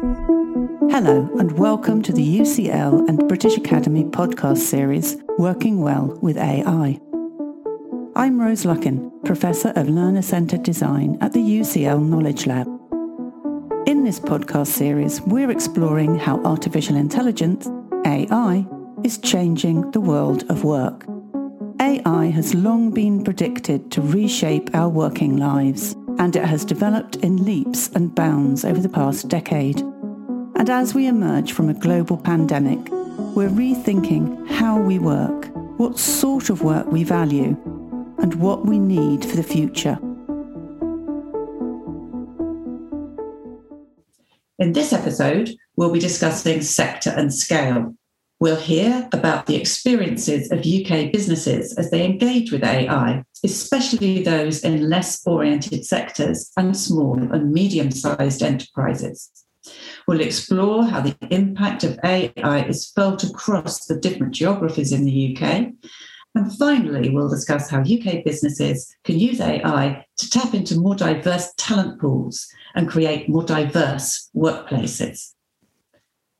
Hello, and welcome to the UCL and British Academy podcast series, Working Well with AI. I'm Rose Luckin, Professor of Learner Centred Design at the UCL Knowledge Lab. In this podcast series, we're exploring how artificial intelligence, AI, is changing the world of work. AI has long been predicted to reshape our working lives, and it has developed in leaps and bounds over the past decade. And as we emerge from a global pandemic, we're rethinking how we work, what sort of work we value, and what we need for the future. In this episode, we'll be discussing sector and scale. We'll hear about the experiences of UK businesses as they engage with AI, especially those in less oriented sectors and small and medium sized enterprises. We'll explore how the impact of AI is felt across the different geographies in the UK. And finally, we'll discuss how UK businesses can use AI to tap into more diverse talent pools and create more diverse workplaces.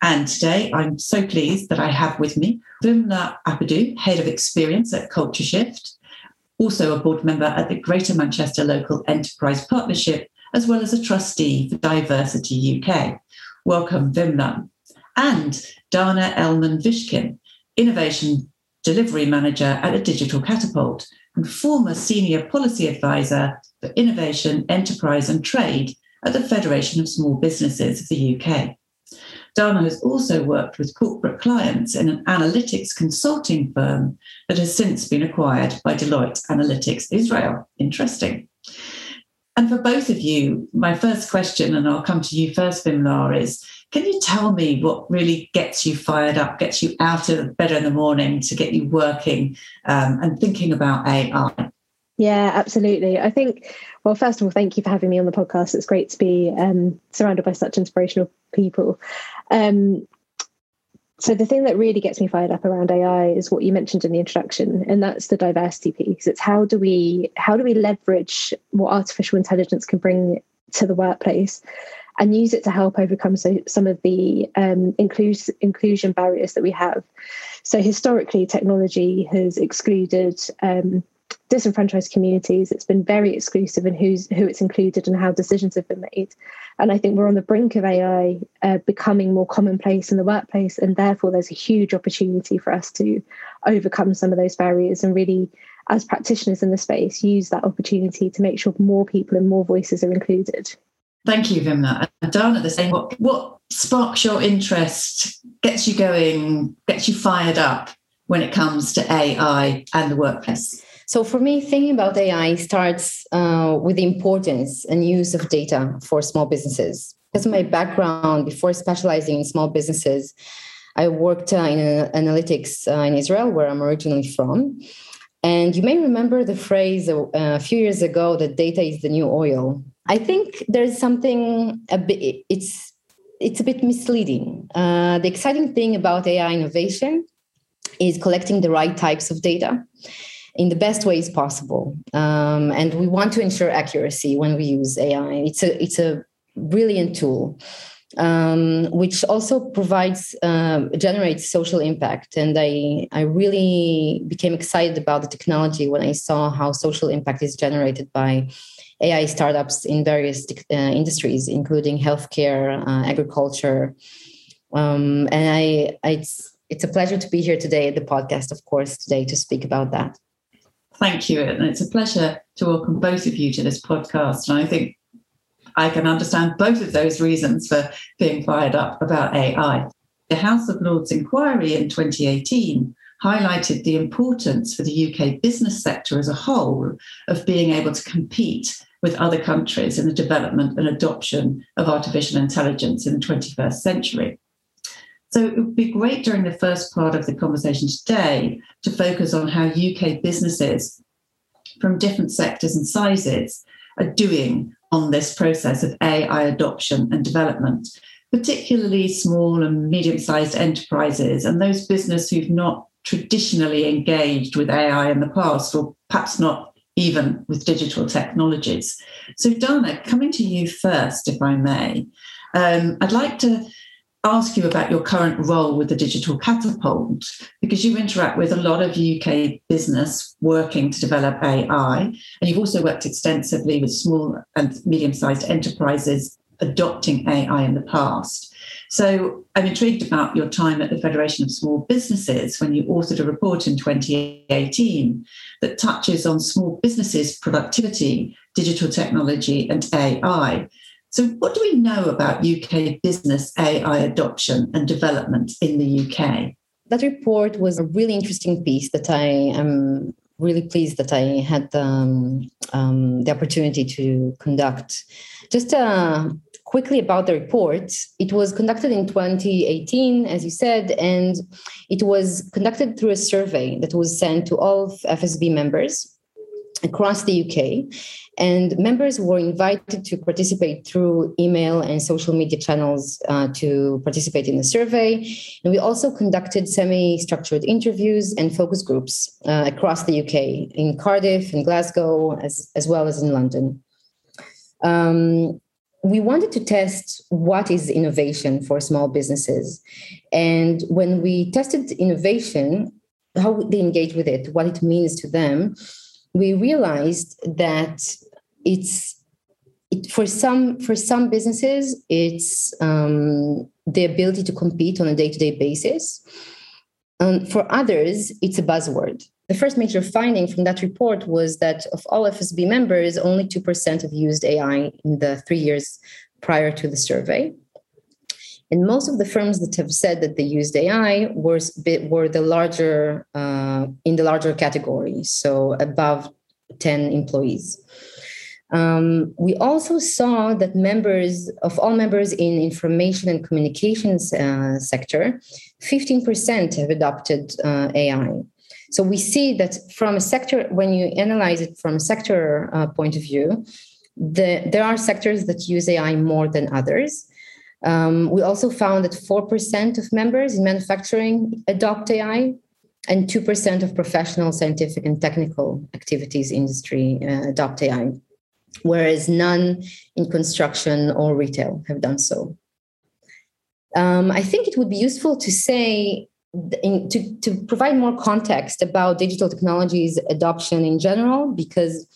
And today I'm so pleased that I have with me Vimla Appadoo, Head of Experience at Culture Shift, also a board member at the Greater Manchester Local Enterprise Partnership, as well as a trustee for Diversity UK. Welcome, Vimla. And Dana Elman Vishkin, Innovation Delivery Manager at the Digital Catapult and former Senior Policy Advisor for Innovation, Enterprise and Trade at the Federation of Small Businesses of the UK. Dana has also worked with corporate clients in an analytics consulting firm that has since been acquired by Deloitte Analytics Israel. Interesting. And for both of you, my first question, and I'll come to you first, Vimla, is can you tell me what really gets you fired up, gets you out of bed in the morning to get you working um, and thinking about AI? Yeah, absolutely. I think, well, first of all, thank you for having me on the podcast. It's great to be um, surrounded by such inspirational people. Um, so the thing that really gets me fired up around AI is what you mentioned in the introduction, and that's the diversity piece. It's how do we how do we leverage what artificial intelligence can bring to the workplace and use it to help overcome so, some of the um, inclus- inclusion barriers that we have. So historically, technology has excluded um, disenfranchised communities. It's been very exclusive in who's who it's included and how decisions have been made. And I think we're on the brink of AI uh, becoming more commonplace in the workplace, and therefore there's a huge opportunity for us to overcome some of those barriers and really, as practitioners in the space, use that opportunity to make sure more people and more voices are included. Thank you, Vimla. And Dana, the same. What, what sparks your interest, gets you going, gets you fired up when it comes to AI and the workplace? So for me, thinking about AI starts uh, with the importance and use of data for small businesses. Because my background before specializing in small businesses, I worked uh, in uh, analytics uh, in Israel, where I'm originally from. And you may remember the phrase uh, a few years ago that data is the new oil. I think there's something a bit, it's, it's a bit misleading. Uh, the exciting thing about AI innovation is collecting the right types of data in the best ways possible. Um, and we want to ensure accuracy when we use AI. It's a it's a brilliant tool. Um, which also provides uh, generates social impact and I, I really became excited about the technology when i saw how social impact is generated by ai startups in various uh, industries including healthcare uh, agriculture um, and I, I it's, it's a pleasure to be here today at the podcast of course today to speak about that Thank you. And it's a pleasure to welcome both of you to this podcast. And I think I can understand both of those reasons for being fired up about AI. The House of Lords inquiry in 2018 highlighted the importance for the UK business sector as a whole of being able to compete with other countries in the development and adoption of artificial intelligence in the 21st century. So it would be great during the first part of the conversation today to focus on how UK businesses from different sectors and sizes are doing on this process of AI adoption and development, particularly small and medium sized enterprises and those business who've not traditionally engaged with AI in the past or perhaps not even with digital technologies. So, Dana, coming to you first, if I may, um, I'd like to ask you about your current role with the Digital Catapult, because you interact with a lot of UK business working to develop AI, and you've also worked extensively with small and medium sized enterprises adopting AI in the past. So I'm intrigued about your time at the Federation of Small Businesses when you authored a report in 2018 that touches on small businesses' productivity, digital technology, and AI. So, what do we know about UK business AI adoption and development in the UK? That report was a really interesting piece that I am really pleased that I had um, um, the opportunity to conduct. Just uh, quickly about the report, it was conducted in 2018, as you said, and it was conducted through a survey that was sent to all FSB members across the UK. And members were invited to participate through email and social media channels uh, to participate in the survey. And we also conducted semi structured interviews and focus groups uh, across the UK, in Cardiff and Glasgow, as, as well as in London. Um, we wanted to test what is innovation for small businesses. And when we tested innovation, how they engage with it, what it means to them, we realized that it's it, for some for some businesses it's um, the ability to compete on a day-to-day basis. And for others it's a buzzword. The first major finding from that report was that of all fsb members only 2% have used ai in the three years prior to the survey and most of the firms that have said that they used AI were, were the larger uh, in the larger category, so above 10 employees. Um, we also saw that members of all members in information and communications uh, sector, 15% have adopted uh, AI. So we see that from a sector, when you analyze it from a sector uh, point of view, the, there are sectors that use AI more than others. Um, we also found that 4% of members in manufacturing adopt AI, and 2% of professional, scientific, and technical activities industry uh, adopt AI, whereas none in construction or retail have done so. Um, I think it would be useful to say in, to, to provide more context about digital technologies adoption in general, because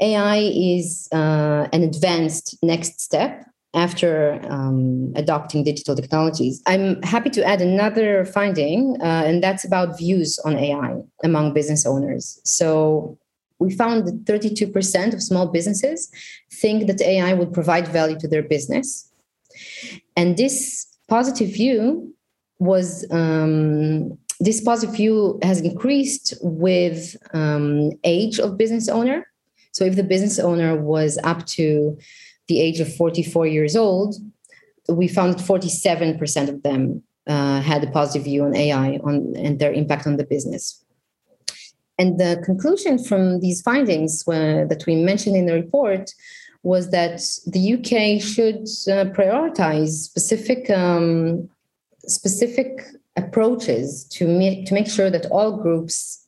AI is uh, an advanced next step after um, adopting digital technologies. I'm happy to add another finding, uh, and that's about views on AI among business owners. So we found that 32% of small businesses think that AI would provide value to their business. And this positive view was um, this positive view has increased with um, age of business owner. So if the business owner was up to the age of 44 years old, we found that 47% of them uh, had a positive view on AI on, and their impact on the business. And the conclusion from these findings uh, that we mentioned in the report was that the UK should uh, prioritize specific um, specific approaches to make to make sure that all groups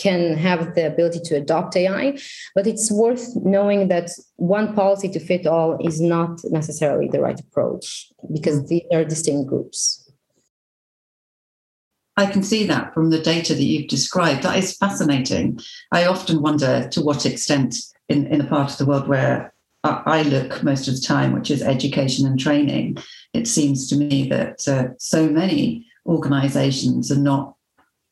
can have the ability to adopt AI, but it's worth knowing that one policy to fit all is not necessarily the right approach because these are distinct groups. I can see that from the data that you've described. That is fascinating. I often wonder to what extent, in, in a part of the world where I look most of the time, which is education and training, it seems to me that uh, so many organizations are not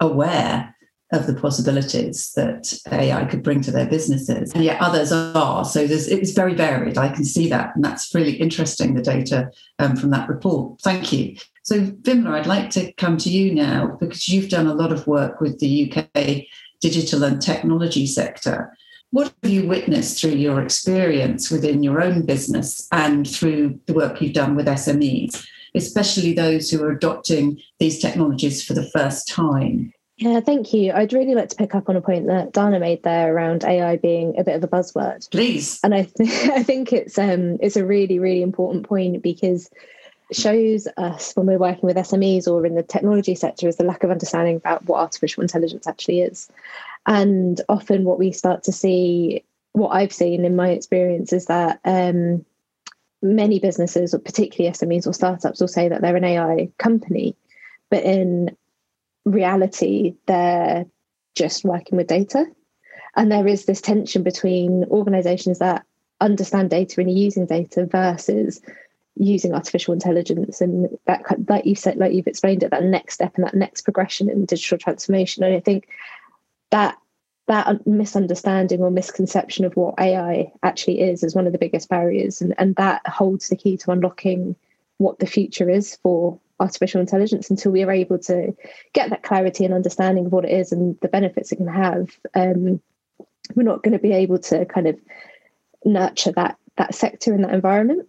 aware of the possibilities that AI could bring to their businesses. And yet others are. So there's, it's very varied. I can see that. And that's really interesting, the data um, from that report. Thank you. So, Vimla, I'd like to come to you now because you've done a lot of work with the UK digital and technology sector. What have you witnessed through your experience within your own business and through the work you've done with SMEs, especially those who are adopting these technologies for the first time? Yeah, thank you. I'd really like to pick up on a point that Dana made there around AI being a bit of a buzzword. Please. And I, th- I think it's um it's a really really important point because shows us when we're working with SMEs or in the technology sector is the lack of understanding about what artificial intelligence actually is. And often, what we start to see, what I've seen in my experience, is that um, many businesses, or particularly SMEs or startups, will say that they're an AI company, but in reality, they're just working with data. And there is this tension between organizations that understand data and are using data versus using artificial intelligence. And that like you said like you've explained it that next step and that next progression in digital transformation. And i think that that misunderstanding or misconception of what ai actually is is one of the biggest barriers. And, and that holds the key to unlocking what the future is for artificial intelligence until we are able to get that clarity and understanding of what it is and the benefits it can have um, we're not going to be able to kind of nurture that that sector and that environment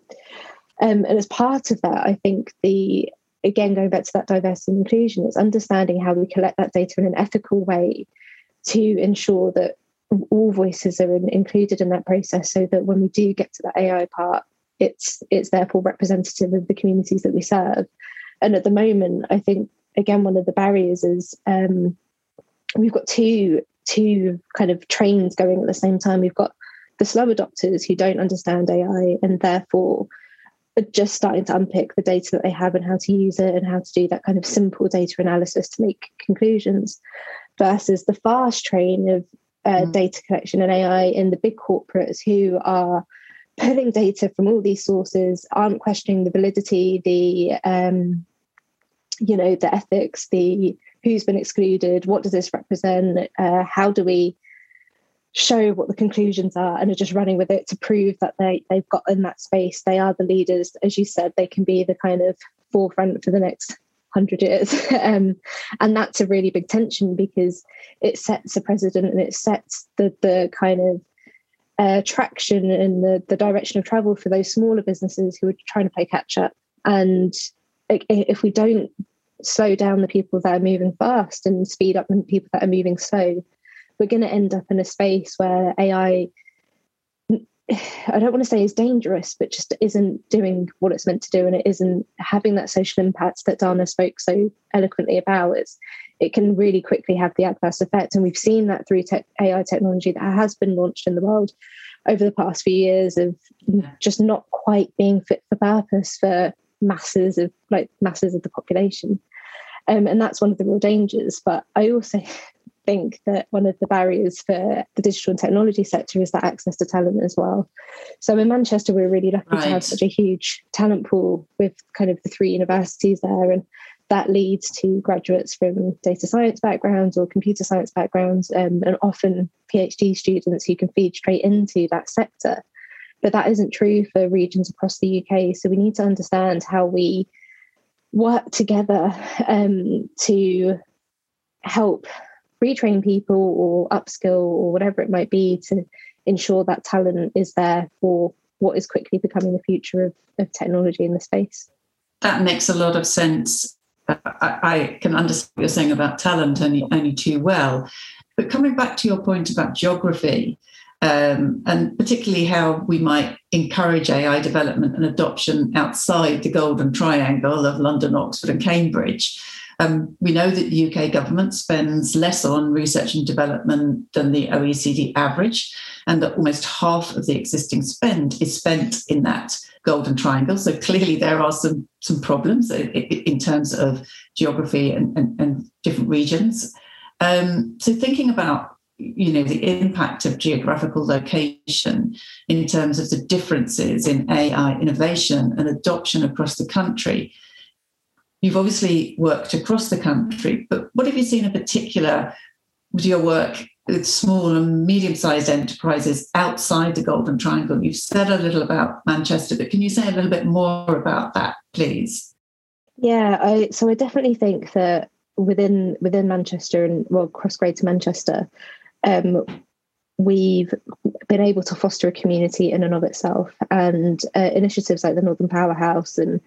um, and as part of that, I think the again going back to that diversity and inclusion is understanding how we collect that data in an ethical way to ensure that all voices are included in that process so that when we do get to that AI part, it's it's therefore representative of the communities that we serve. And at the moment, I think again one of the barriers is um, we've got two two kind of trains going at the same time. We've got the slow adopters who don't understand AI and therefore are just starting to unpick the data that they have and how to use it and how to do that kind of simple data analysis to make conclusions versus the fast train of uh, mm. data collection and AI in the big corporates who are pulling data from all these sources, aren't questioning the validity, the um, you know, the ethics, the who's been excluded, what does this represent, uh, how do we show what the conclusions are and are just running with it to prove that they they've got in that space. They are the leaders. As you said they can be the kind of forefront for the next 100 years. Um, and that's a really big tension because it sets a precedent and it sets the the kind of uh, traction and the, the direction of travel for those smaller businesses who are trying to play catch up and if we don't slow down the people that are moving fast and speed up the people that are moving slow we're going to end up in a space where AI, I don't want to say is dangerous, but just isn't doing what it's meant to do and it isn't having that social impact that Dana spoke so eloquently about. It's, it can really quickly have the adverse effect. And we've seen that through te- AI technology that has been launched in the world over the past few years of just not quite being fit for purpose for masses of like masses of the population. Um, and that's one of the real dangers. But I also think that one of the barriers for the digital and technology sector is that access to talent as well. So in Manchester, we're really lucky right. to have such a huge talent pool with kind of the three universities there. And that leads to graduates from data science backgrounds or computer science backgrounds, um, and often PhD students who can feed straight into that sector. But that isn't true for regions across the UK. So we need to understand how we work together um, to help retrain people or upskill or whatever it might be to ensure that talent is there for what is quickly becoming the future of, of technology in the space. That makes a lot of sense. I, I can understand what you're saying about talent only, only too well. But coming back to your point about geography, um, and particularly how we might encourage AI development and adoption outside the golden triangle of London, Oxford, and Cambridge. Um, we know that the UK government spends less on research and development than the OECD average, and that almost half of the existing spend is spent in that golden triangle. So clearly, there are some some problems in terms of geography and, and, and different regions. Um, so thinking about you know the impact of geographical location in terms of the differences in AI innovation and adoption across the country You've obviously worked across the country, but what have you seen in particular with your work with small and medium sized enterprises outside the Golden Triangle? You've said a little about Manchester, but can you say a little bit more about that, please? Yeah, I, so I definitely think that within within Manchester and well across Greater Manchester, um, we've been able to foster a community in and of itself, and uh, initiatives like the Northern Powerhouse and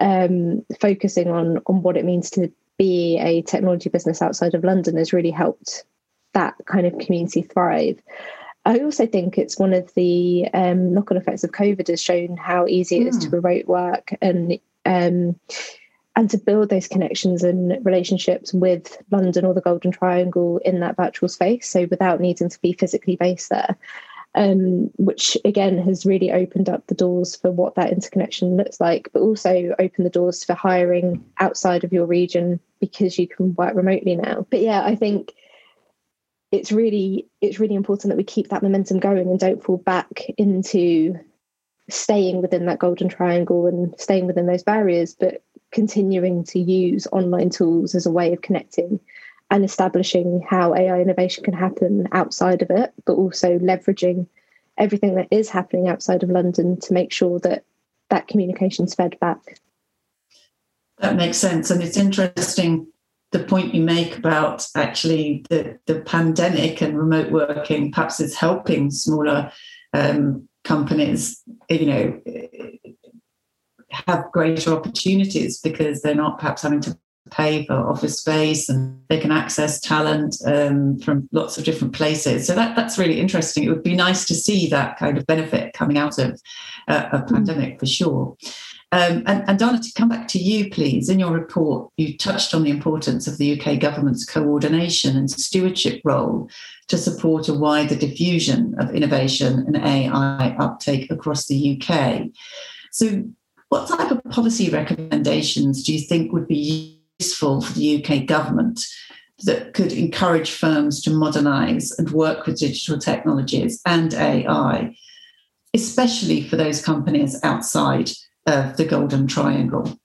um, focusing on on what it means to be a technology business outside of London has really helped that kind of community thrive. I also think it's one of the um, knock-on effects of COVID has shown how easy it is mm. to hmm. remote work and Um, and to build those connections and relationships with London or the Golden Triangle in that virtual space. So without needing to be physically based there, um, which again has really opened up the doors for what that interconnection looks like, but also opened the doors for hiring outside of your region because you can work remotely now. But yeah, I think it's really it's really important that we keep that momentum going and don't fall back into staying within that golden triangle and staying within those barriers, but continuing to use online tools as a way of connecting and establishing how AI innovation can happen outside of it, but also leveraging everything that is happening outside of London to make sure that that communication is fed back. That makes sense. And it's interesting the point you make about actually the, the pandemic and remote working perhaps is helping smaller um, companies, you know, have greater opportunities because they're not perhaps having to pay for office space and they can access talent um, from lots of different places. So that, that's really interesting. It would be nice to see that kind of benefit coming out of uh, a pandemic for sure. Um, and, and Dana, to come back to you, please. In your report, you touched on the importance of the UK government's coordination and stewardship role to support a wider diffusion of innovation and AI uptake across the UK. So, what type of policy recommendations do you think would be useful for the UK government that could encourage firms to modernise and work with digital technologies and AI, especially for those companies outside of the Golden Triangle?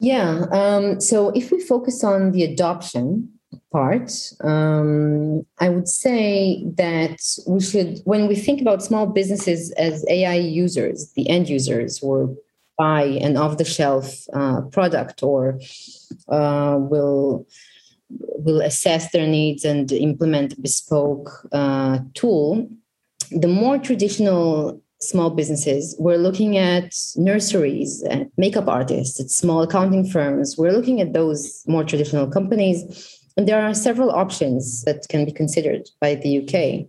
Yeah, um, so if we focus on the adoption, part, um, I would say that we should, when we think about small businesses as AI users, the end users, or buy an off-the-shelf uh, product, or uh, will will assess their needs and implement bespoke uh, tool. The more traditional small businesses. We're looking at nurseries, at makeup artists, at small accounting firms. We're looking at those more traditional companies and there are several options that can be considered by the UK.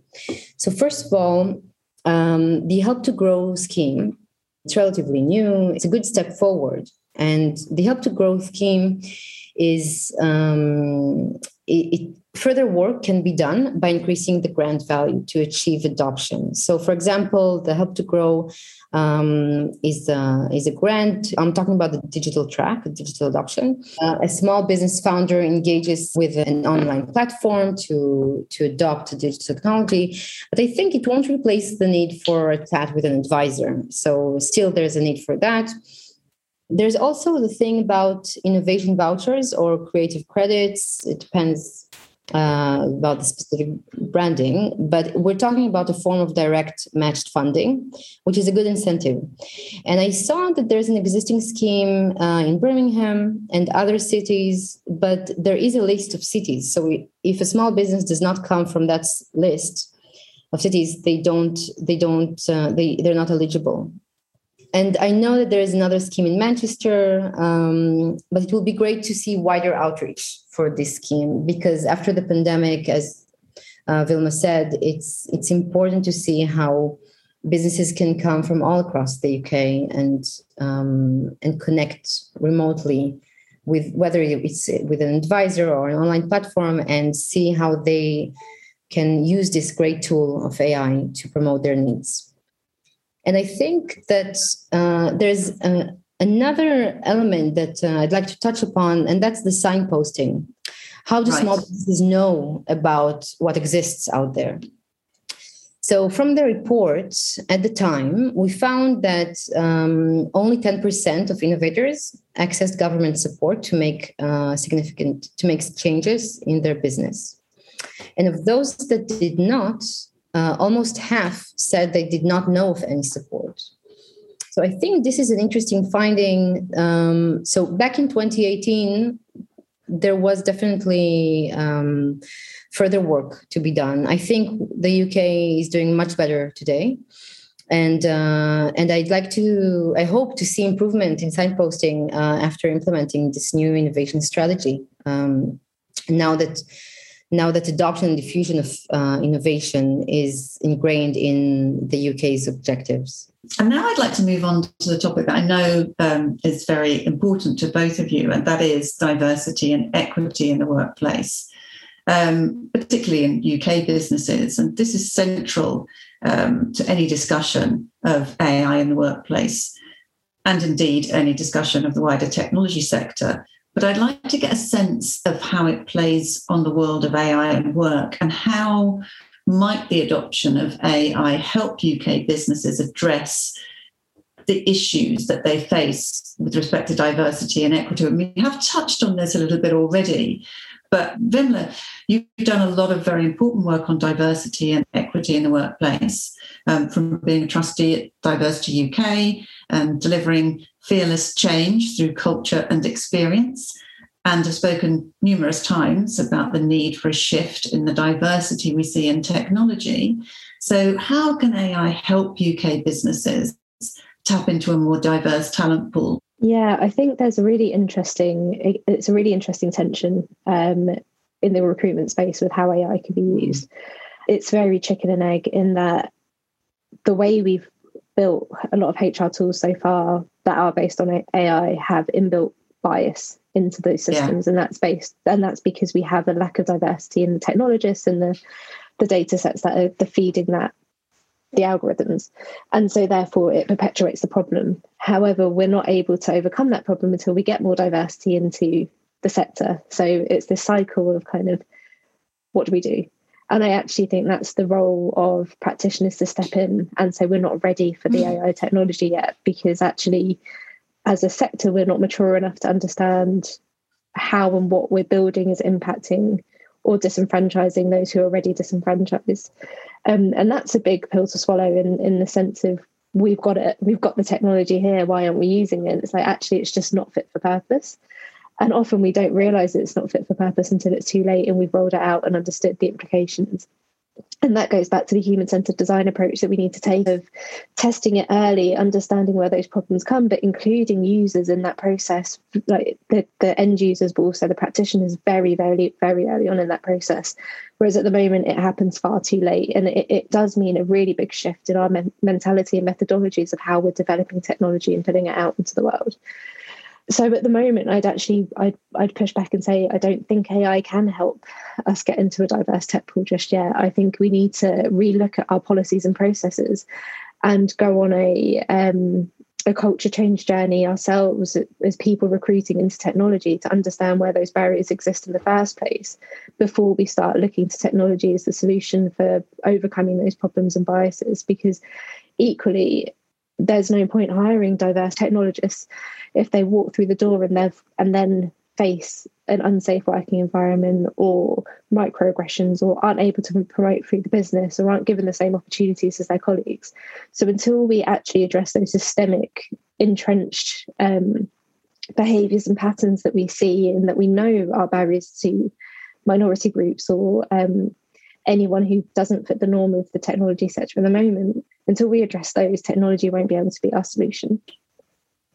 So, first of all, um, the Help to Grow scheme, it's relatively new, it's a good step forward. And the Help to Grow scheme is um, it, it, further work can be done by increasing the grant value to achieve adoption. So, for example, the Help to Grow um, is a, is a grant. I'm talking about the digital track, digital adoption. Uh, a small business founder engages with an online platform to to adopt digital technology, but I think it won't replace the need for a chat with an advisor. So still, there's a need for that. There's also the thing about innovation vouchers or creative credits. It depends uh, about the specific branding, but we're talking about a form of direct matched funding, which is a good incentive. And I saw that there's an existing scheme uh, in Birmingham and other cities, but there is a list of cities. So if a small business does not come from that list of cities, they don't, they don't, uh, they, they're not eligible and I know that there is another scheme in Manchester, um, but it will be great to see wider outreach for this scheme because after the pandemic, as uh, Vimla said, it's it's important to see how businesses can come from all across the UK and um, and connect remotely with whether it's with an advisor or an online platform and see how they can use this great tool of AI to promote their needs. And I think that uh, there's uh, another element that uh, I'd like to touch upon, and that's the signposting. How do right. small businesses know about what exists out there? So, from the report at the time, we found that um, only 10% of innovators accessed government support to make uh, significant to make changes in their business, and of those that did not, uh, almost half said they did not know of any support. So I think this is an interesting finding. Um, so back in 2018, there was definitely um, further work to be done. I think the UK is doing much better today. And uh, and I'd like to I hope to see improvement in signposting uh, after implementing this new innovation strategy. Um, now that now that adoption and diffusion of uh, innovation is ingrained in the UK's objectives. And now I'd like to move on to the topic that I know um, is very important to both of you, and that is diversity and equity in the workplace, um, particularly in UK businesses. And this is central um, to any discussion of AI in the workplace, and indeed any discussion of the wider technology sector. But I'd like to get a sense of how it plays on the world of AI and work and how might the adoption of AI help UK businesses address the issues that they face with respect to diversity and equity? And we have touched on this a little bit already, but Vimla, you've done a lot of very important work on diversity and equity in the workplace, um, from being a trustee at Diversity UK and delivering fearless change through culture and experience and have spoken numerous times about the need for a shift in the diversity we see in technology. So, how can AI help UK businesses tap into a more diverse talent pool? Yeah, I think there's a really interesting it's a really interesting tension um, in the recruitment space with how AI can be used. It's very chicken and egg in that the way we've built a lot of HR tools so far that are based on AI have inbuilt bias into those systems, yeah. and that's based and that's because we have a lack of diversity in the technologists and the the data sets that are the feeding that the algorithms. And so therefore it perpetuates the problem. However we're not able to overcome that problem until we get more diversity into the sector. So it's this cycle of kind of what do we do and i actually think that's the role of practitioners to step in and say we're not ready for the mm. ai technology yet because actually as a sector, we're not mature enough to understand how and what we're building is impacting or disenfranchising those who are already disenfranchised. Um, and that's a big pill to swallow in, in the sense of we've got it, we've got the technology here, why aren't we using it? It's like actually it's just not fit for purpose. And often we don't realize it's not fit for purpose until it's too late and we've rolled it out and understood the implications. And that goes back to the human centered design approach that we need to take of testing it early understanding where those problems come but including users in that process. Like the, the end users but also the practitioners very very very early on in that process. Whereas at the moment it happens far too late. And it, it does mean a really big shift in our men- mentality and methodologies of how we're developing technology and putting it out into the world so at the moment i'd actually I'd, I'd push back and say i don't think ai can help us get into a diverse tech pool just yet. I think we need to relook at our policies and processes and go on a um, a culture change journey ourselves as people recruiting into technology to understand where those barriers exist in the first place before we start looking to technology as the solution for overcoming those problems and biases. Because equally there's no point hiring diverse technologists if they walk through the door and they've and then face an unsafe working environment or microaggressions or aren't able to promote through the business or aren't given the same opportunities as their colleagues. So until we actually address those systemic entrenched um, behaviours and patterns that we see and that we know are barriers to minority groups or um, anyone who doesn't fit the norm of the technology sector at the moment, until we address those, technology won't be able to be our solution.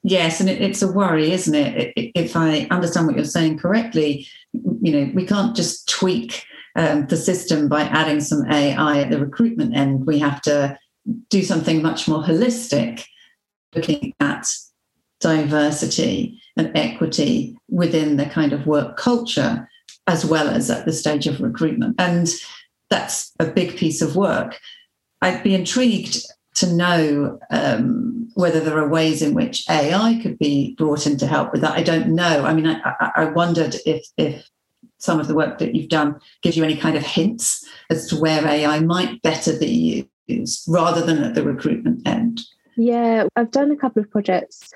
Yes, and it, it's a worry, isn't it? If I understand what you're saying correctly, you know, we can't just tweak um, the system by adding some AI at the recruitment end. We have to do something much more holistic, looking at diversity and equity within the kind of work culture as well as at the stage of recruitment. And that's a big piece of work. I'd be intrigued to know um, whether there are ways in which AI could be brought in to help with that. I don't know. I mean, I, I wondered if if some of the work that you've done gives you any kind of hints as to where AI might better be used rather than at the recruitment end. Yeah, I've done a couple of projects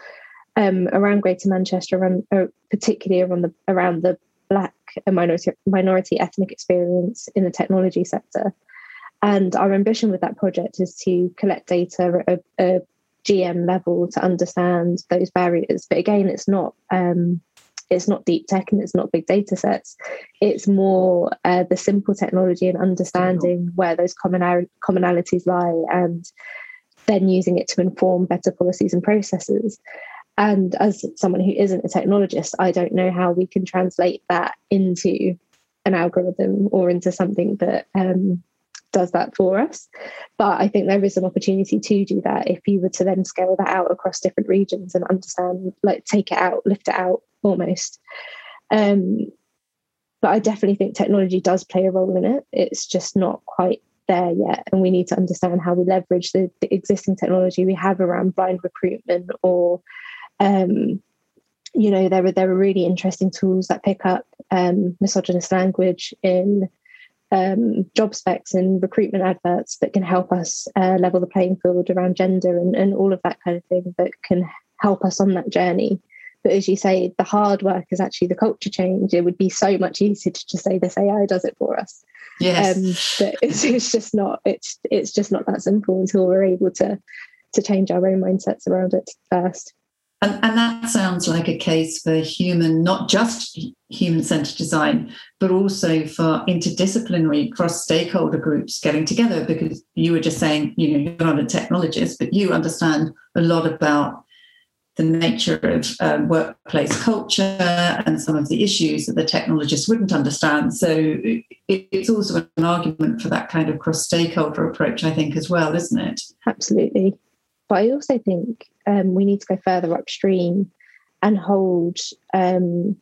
um, around Greater Manchester, around, uh, particularly around the around the Black and minority minority ethnic experience in the technology sector. And our ambition with that project is to collect data at a, a GM level to understand those barriers. But again, it's not um, it's not deep tech and it's not big data sets. It's more uh, the simple technology and understanding where those commonal- commonalities lie and then using it to inform better policies and processes. And as someone who isn't a technologist, I don't know how we can translate that into an algorithm or into something that um, does that for us. But I think there is an opportunity to do that if you were to then scale that out across different regions and understand, like take it out, lift it out almost. Um, but I definitely think technology does play a role in it. It's just not quite there yet. And we need to understand how we leverage the, the existing technology we have around blind recruitment or um, you know, there are there are really interesting tools that pick up um, misogynist language in um, job specs and recruitment adverts that can help us uh, level the playing field around gender and, and all of that kind of thing that can help us on that journey. But as you say, the hard work is actually the culture change. It would be so much easier to just say this AI does it for us. Yes. Um, but it's, it's just not. It's it's just not that simple until we're able to to change our own mindsets around it first. And, and that sounds like a case for human, not just human centered design, but also for interdisciplinary cross stakeholder groups getting together. Because you were just saying, you know, you're not a technologist, but you understand a lot about the nature of um, workplace culture and some of the issues that the technologists wouldn't understand. So it, it's also an argument for that kind of cross stakeholder approach, I think, as well, isn't it? Absolutely. But I also think um, we need to go further upstream and hold um,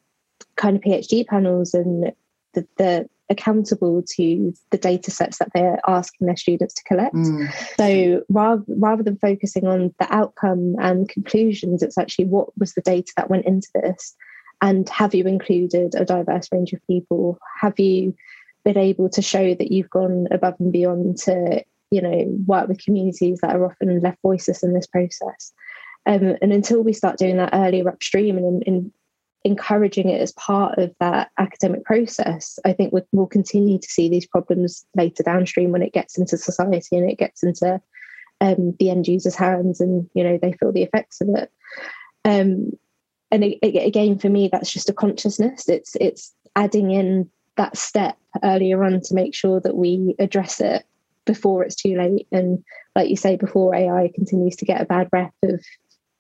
kind of PhD panels and the, the, accountable to the data sets that they're asking their students to collect. Mm. So rather, rather than focusing on the outcome and conclusions, it's actually what was the data that went into this? And have you included a diverse range of people? Have you been able to show that you've gone above and beyond to, you know, work with communities that are often left voiceless in this process? Um, and until we start doing that earlier upstream and, encouraging it as part of that academic process, I think we, will continue to see these problems later downstream when it gets into society and it gets into um, the end user's hands and you know they feel the effects of it. Um, and it, it, again, for me, that's just a consciousness. It's it's adding in that step earlier on to make sure that we address it before it's too late. And like you say, before AI continues to get a bad rep of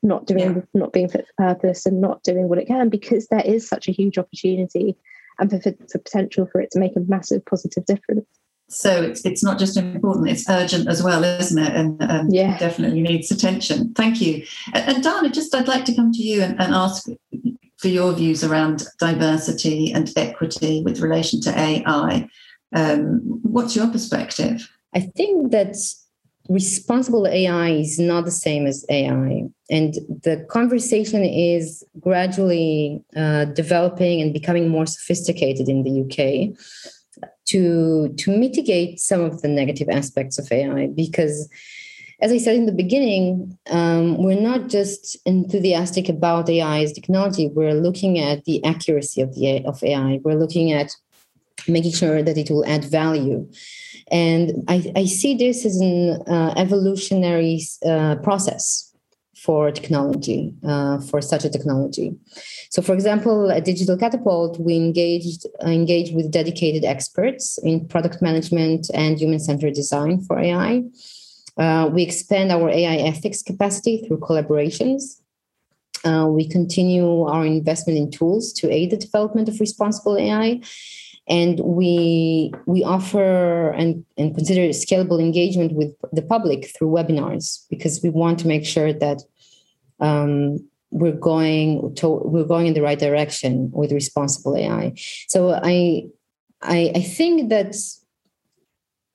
not doing yeah. not being fit for purpose and not doing what it can because there is such a huge opportunity and for, for potential for it to make a massive positive difference so it's, it's not just important it's urgent as well isn't it and um, yeah. definitely needs attention thank you and, and dana just i'd like to come to you and, and ask for your views around diversity and equity with relation to ai um, what's your perspective i think that responsible AI is not the same as AI. And the conversation is gradually uh, developing and becoming more sophisticated in the UK to, to mitigate some of the negative aspects of AI. Because, as I said in the beginning, um, we're not just enthusiastic about AI as technology, we're looking at the accuracy of, the, of AI, we're looking at making sure that it will add value. And I, I see this as an uh, evolutionary uh, process for technology, uh, for such a technology. So, for example, at Digital Catapult, we engaged engaged with dedicated experts in product management and human-centered design for AI. Uh, we expand our AI ethics capacity through collaborations. Uh, we continue our investment in tools to aid the development of responsible AI and we we offer and, and consider scalable engagement with the public through webinars because we want to make sure that um, we're going to we're going in the right direction with responsible AI. So I I, I think that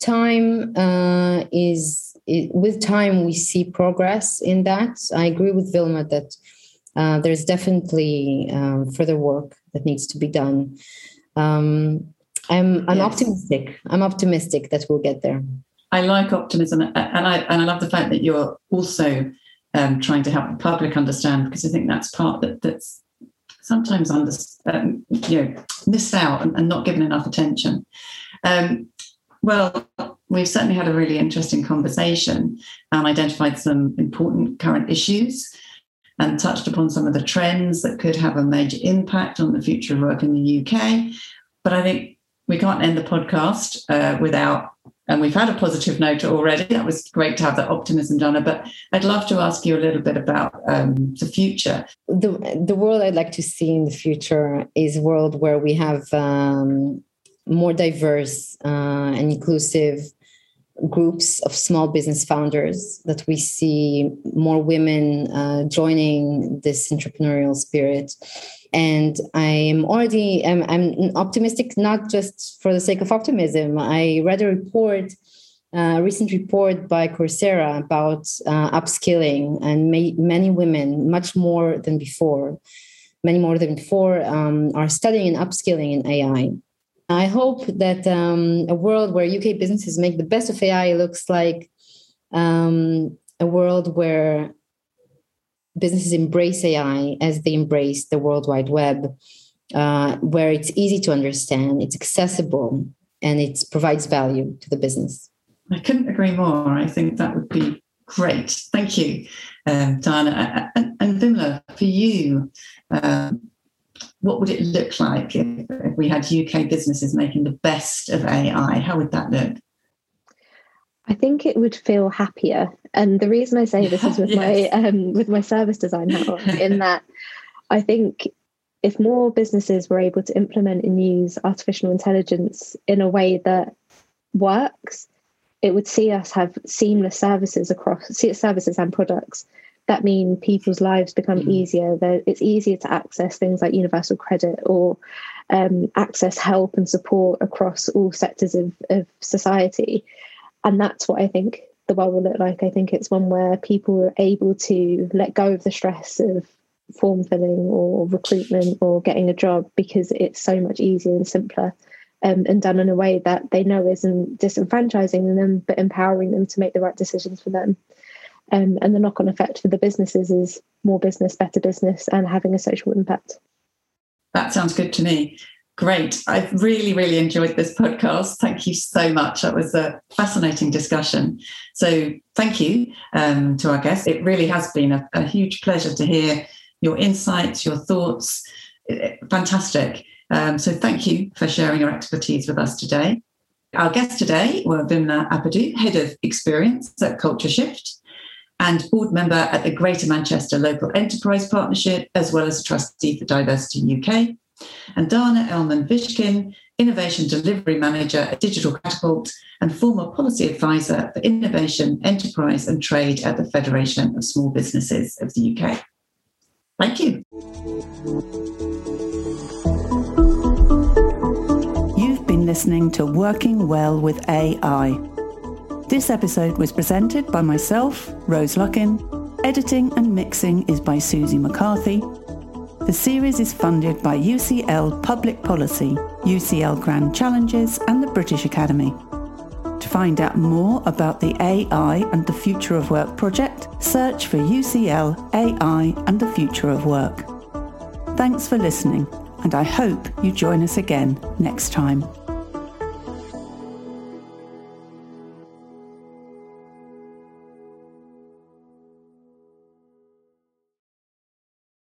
time uh, is it, with time we see progress in that. I agree with Vimla that uh, there's definitely um, further work that needs to be done um, I'm I'm yes. optimistic. I'm optimistic that we'll get there. I like optimism, and I and I love the fact that you're also um, trying to help the public understand because I think that's part that that's sometimes under, um, you know missed out and, and, not given enough attention. Um, well, we've certainly had a really interesting conversation and identified some important current issues and touched upon some of the trends that could have a major impact on the future of work in the UK. But I think we can't end the podcast uh, without, and we've had a positive note already. That was great to have that optimism, Dana. But I'd love to ask you a little bit about um, the future. The, the world I'd like to see in the future is a world where we have um, more diverse uh, and inclusive groups of small business founders that we see more women uh, joining this entrepreneurial spirit. And i am already I'm, I'm optimistic not just for the sake of optimism. I read a report a recent report by coursera about uh, upskilling and may, many women much more than before. Many more than before um, are studying and upskilling in ai I hope that um, a world where UK businesses make the best of AI looks like um, a world where businesses embrace AI as they embrace the World Wide Web, uh, where it's easy to understand, it's accessible, and it provides value to the business. I couldn't agree more. I think that would be great. Thank you, um, Diana. And, and Vimla, for you, um, what would it look like if, if, we had UK businesses making the best of AI? How would that look? I think it would feel happier, and the reason I say this is with yes. my um, with my service design hat on, in that I think if more businesses were able to implement and use artificial intelligence in a way that works, it would see us have seamless services across services and products that mean people's lives become mm. easier. That it's easier to access things like universal credit or um, access help and support across all sectors of, of society. And that's what I think the world will look like. I think it's one where people are able to let go of the stress of form filling or recruitment or getting a job because it's so much easier and simpler um, and done in a way that they know isn't disenfranchising them but empowering them to make the right decisions for them. Um, and the knock on effect for the businesses is more business, better business, and having a social impact. That sounds good to me. Great. I've really, really enjoyed this podcast. Thank you so much. That was a fascinating discussion. So, thank you um, to our guests. It really has been a, a, huge pleasure to hear your insights, your thoughts. Fantastic. Um, so, thank you for sharing your expertise with us today. Our guests today were Vimla Appadoo, Head of Experience at Culture Shift, and board member at the Greater Manchester Local Enterprise Partnership, as well as trustee for Diversity UK. And Dana Elman Vishkin, Innovation Delivery Manager at Digital Catapult and former policy advisor for innovation, enterprise, and trade at the Federation of Small Businesses of the UK. Thank you. You've been listening to Working Well with AI this episode was presented by myself, Rose Luckin. Editing and mixing is by Susie McCarthy. The series is funded by UCL Public Policy, UCL Grand Challenges and the British Academy. To find out more about the AI and the Future of Work project, search for UCL AI and the Future of Work. Thanks for listening, and I hope you join us again next time.